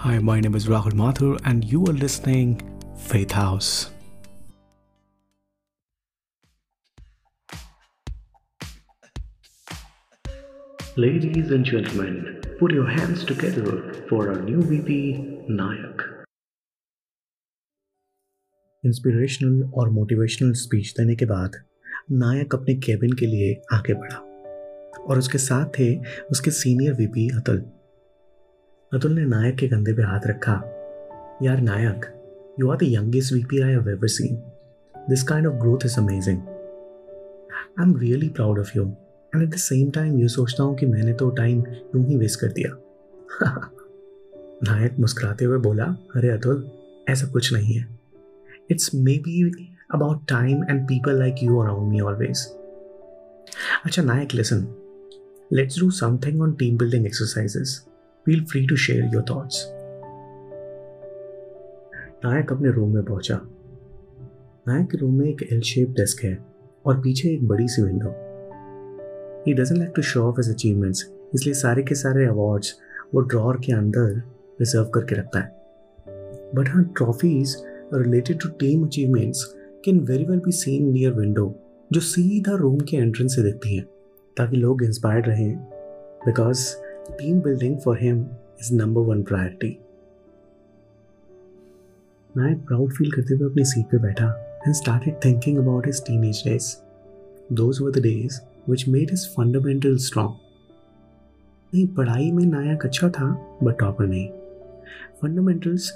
Hi, my name is Rahul Mathur, and you are listening Faith House. Ladies and gentlemen, put your hands together for our new VP, Nayak. Inspirational और motivational speech देने के बाद नायक अपने cabin के लिए आगे बढ़ा और उसके साथ थे उसके सीनियर वीपी अतुल अतुल ने नायक के कंधे पे हाथ रखा। यार Nayak you are the youngest VP I have ever seen this kind of growth is amazing I am really proud of you and at the same time ये सोचता हूँ कि मैंने तो टाइम यूँ ही वेस्ट कर दिया। नायक मुस्कुराते हुए बोला, अरे अतुल, ऐसा कुछ नहीं है। It's maybe about time and people like you around me always अच्छा Nayak listen let's do something on team building exercises feel free to share your thoughts Nayak अपने रूम में पहुँचा। नायक के रूम में एक एल शेप डेस्क है और पीछे एक बड़ी सी window he doesn't like to show off his achievements इसलिए सारे के सारे अवार्ड्स वो ड्रॉर के अंदर रिज़र्व करके रखता है। बट हाँ trophies related to team achievements can very well be seen near window जो सीधा रूम के एंट्रेंस से दिखती हैं, ताकि लोग इंस्पायर्ड रहें। Because team building for him is number one priority Nayak proud feel करते हुए अपनी सीट पे बैठा and started thinking about his teenage days those were the days which made his fundamental strong नहीं, पढ़ाई में नायक अच्छा था बट टॉपर नहीं. फंडामेंटल्स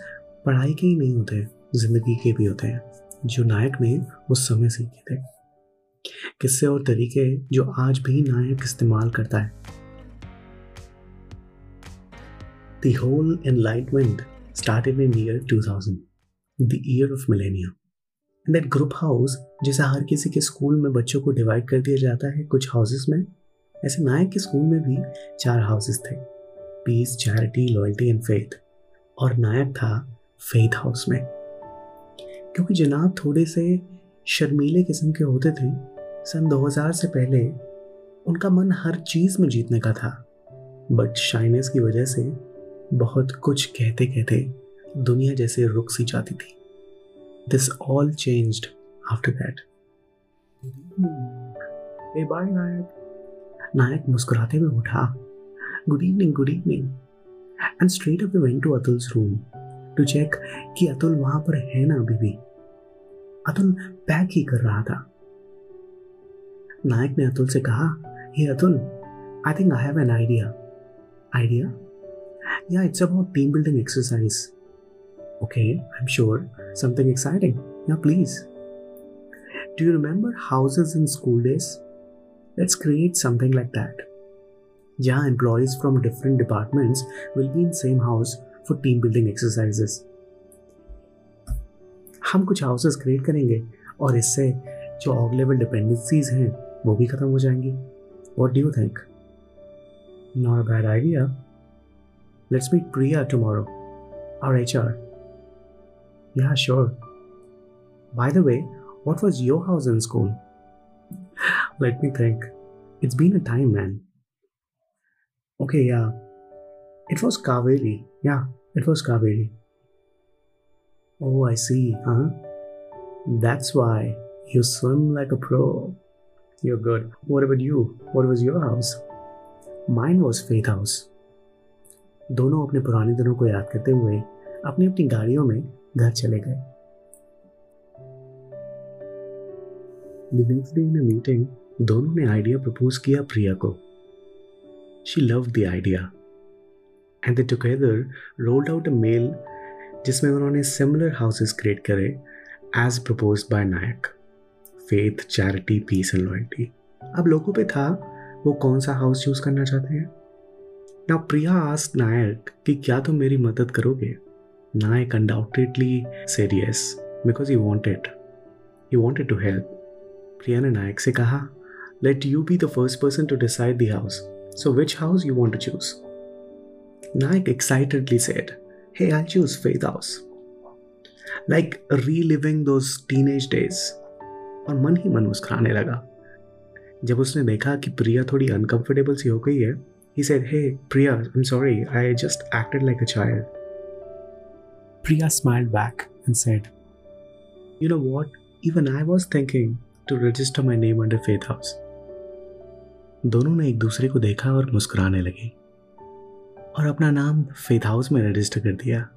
पढ़ाई के ही नहीं होते, ज़िंदगी के भी होते हैं, जो नायक ने उस समय सीखे थे। किस्से और तरीके जो आज भी नायक इस्तेमाल करता है। The whole enlightenment started in year 2000, the year of millennium. That group house जैसा हर किसी के स्कूल में बच्चों को डिवाइड कर दिया जाता है कुछ हाउसेस में ऐसे नायक के स्कूल में भी चार हाउसेस थे। Peace charity loyalty and faith और नायक था फेथ हाउस में। क्योंकि जनाब थोड़े से शर्मीले किस्म के होते थे सन 2000 से पहले उनका मन हर चीज़ में जीतने का था। बट शाइनेस की वजह से बहुत कुछ कहते कहते दुनिया जैसे रुक सी जाती थी। This all changed after that by Nayak Nayak मुस्कुराते हुए उठा। Good evening good evening and straight up went to Atul's room to check कि अतुल वहाँ पर है ना अभी भी। अतुल पैक ही कर रहा था। नायक ने अतुल से कहा hey Atul I think I have an idea idea Yeah, it's about team building exercise. Okay, I'm sure. Something exciting. Yeah, please. Do you remember houses in school days? Let's create something like that. Yeah, employees from different departments will be in same house for team building exercises. हम कुछ houses create करेंगे और इससे जो org level dependencies हैं वो भी खत्म हो जाएंगी what do you think not a bad idea Let's meet Priya tomorrow. Our HR. Yeah, sure. By the way, what was your house in school? Let me think. It's been a time, man. Okay, yeah. It was Kaveri. Yeah, it was Kaveri. Oh, I see, huh? That's why you swim like a pro. You're good. What about you? What was your house? Mine was Faith House. दोनों अपने पुराने दिनों को याद करते हुए अपनी अपनी गाड़ियों में घर चले गए। मीटिंग दोनों ने आइडिया प्रपोज किया प्रिया को। She love the idea and they together rolled out a mail जिसमें उन्होंने सिमिलर हाउसेस क्रिएट करे as propose by Nayak faith charity peace and loyalty अब लोगों पे था, वो कौन सा हाउस चूज़ करना चाहते हैं? Now Priya asked Nayak कि क्या तुम मेरी मदद करोगे Nayak undoubtedly said yes because he wanted. He wanted to help. Priya ने नायक से कहा Let you be the first person to decide the house. So which house you want to choose? Nayak excitedly said, Hey, I'll choose Faith House. Like reliving those teenage days. और मन ही मन मुस्कुराने लगा जब उसने देखा कि प्रिया थोड़ी अनकंफर्टेबल सी हो गई है He said, Hey, Priya, I'm sorry, I just acted like a child. Priya smiled back and said, You know what? Even I was thinking to register my name under Faith House. दोनों ने एक दूसरे को देखा और मुस्कुराने लगे और अपना नाम फेथ हाउस में रजिस्टर कर दिया